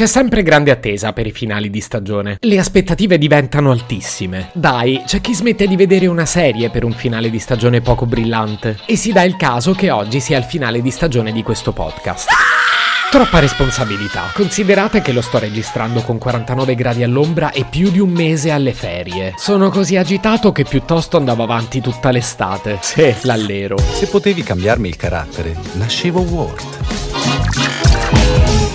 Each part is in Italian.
C'è sempre grande attesa per i finali di stagione. Le aspettative diventano altissime. Dai, c'è chi smette di vedere una serie per un finale di stagione poco brillante. E si dà il caso che oggi sia il finale di stagione di questo podcast. Troppa responsabilità. Considerate che lo sto registrando con 49 gradi all'ombra e più di un mese alle ferie. Sono così agitato che piuttosto andavo avanti tutta l'estate. Sì, l'allero. Se potevi cambiarmi il carattere, nascevo Ward.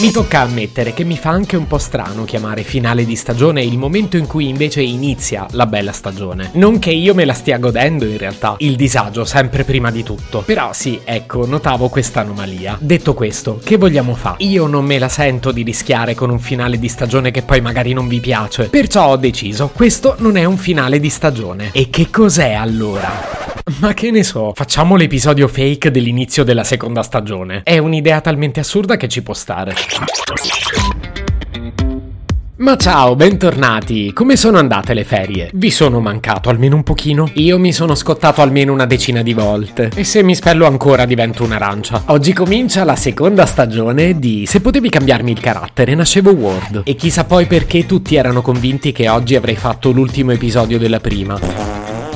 Mi tocca ammettere che mi fa anche un po' strano chiamare finale di stagione il momento in cui invece inizia la bella stagione. Non che io me la stia godendo in realtà, il disagio sempre prima di tutto. Però sì, ecco, notavo questa anomalia. Detto questo, che vogliamo fare? Io non me la sento di rischiare con un finale di stagione che poi magari non vi piace. Perciò ho deciso, questo non è un finale di stagione. E che cos'è allora? Ma che ne so, facciamo l'episodio fake dell'inizio della seconda stagione. È un'idea talmente assurda che ci può stare. Ma ciao, bentornati! Come sono andate le ferie? Vi sono mancato almeno un pochino? Io mi sono scottato almeno una decina di volte. E se mi spello ancora divento un'arancia. Oggi comincia la seconda stagione di Se potevi cambiarmi il carattere, nascevo Word. E chissà poi perché tutti erano convinti che oggi avrei fatto l'ultimo episodio della prima.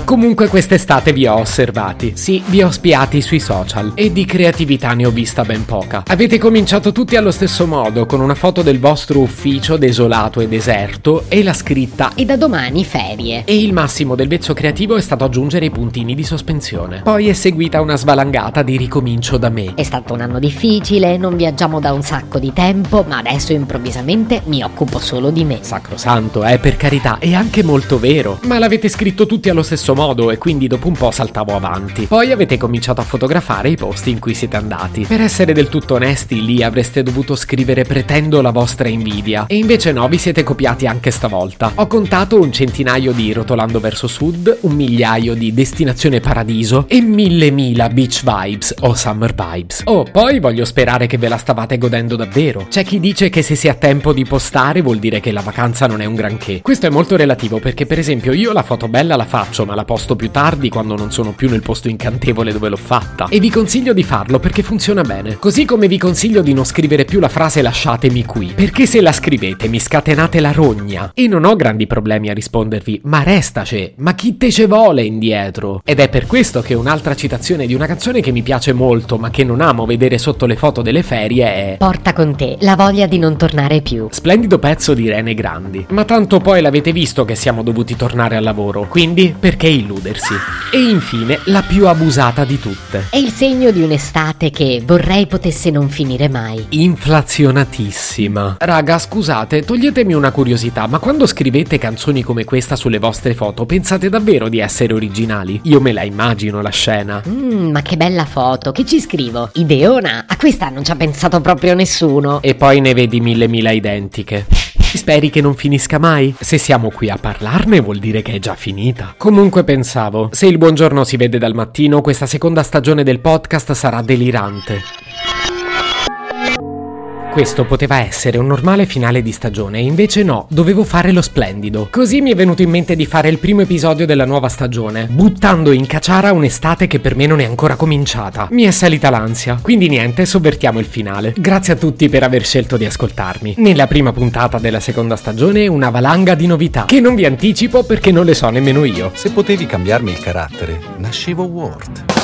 Comunque quest'estate vi ho osservati, sì, vi ho spiati sui social e di creatività ne ho vista ben poca. Avete cominciato tutti allo stesso modo, con una foto del vostro ufficio desolato e deserto e la scritta E da domani ferie. e il massimo del vezzo creativo è stato aggiungere i puntini di sospensione. Poi è seguita una svalangata di ricomincio da me. È stato un anno difficile, non viaggiamo da un sacco di tempo, ma adesso improvvisamente mi occupo solo di me. Sacrosanto, eh, per carità, è anche molto vero. Ma l'avete scritto tutti allo stesso modo e quindi dopo un po' saltavo avanti. Poi avete cominciato a fotografare i posti in cui siete andati. Per essere del tutto onesti, lì avreste dovuto scrivere pretendo la vostra invidia. E invece no, vi siete copiati anche stavolta. Ho contato un centinaio di rotolando verso sud, un migliaio di destinazione paradiso e mille mila beach vibes o summer vibes. Oh, poi voglio sperare che ve la stavate godendo davvero. C'è chi dice che se si ha tempo di postare vuol dire che la vacanza non è un granché. Questo è molto relativo perché per esempio io la foto bella la faccio ma la posto più tardi quando non sono più nel posto incantevole dove l'ho fatta. E vi consiglio di farlo perché funziona bene. Così come vi consiglio di non scrivere più la frase lasciatemi qui. Perché se la scrivete mi scatenate la rogna. E non ho grandi problemi a rispondervi, ma restace, ma chi te ce vuole indietro? Ed è per questo che un'altra citazione di una canzone che mi piace molto ma che non amo vedere sotto le foto delle ferie è... Porta con te la voglia di non tornare più. Splendido pezzo di Rene Grandi. Ma tanto poi l'avete visto che siamo dovuti tornare al lavoro, quindi perché illudersi? E infine, la più abusata di tutte. È il segno di un'estate che vorrei potesse non finire mai. Inflazionatissima. Raga, scusate, toglietemi una curiosità, ma quando scrivete canzoni come questa sulle vostre foto, pensate davvero di essere originali? Io me la immagino la scena. Mmm, ma che bella foto, che ci scrivo? Ideona? A questa non ci ha pensato proprio nessuno. E poi ne vedi mille mila identiche. Speri che non finisca mai? Se siamo qui a parlarne vuol dire che è già finita. Comunque pensavo, se il buongiorno si vede dal mattino, questa seconda stagione del podcast sarà delirante. Questo poteva essere un normale finale di stagione invece no, dovevo fare lo splendido. Così mi è venuto in mente di fare il primo episodio della nuova stagione, buttando in caciara un'estate che per me non è ancora cominciata. Mi è salita l'ansia, quindi niente, sovvertiamo il finale. Grazie a tutti per aver scelto di ascoltarmi. Nella prima puntata della seconda stagione una valanga di novità, che non vi anticipo perché non le so nemmeno io. Se potevi cambiarmi il carattere, nascevo Ward.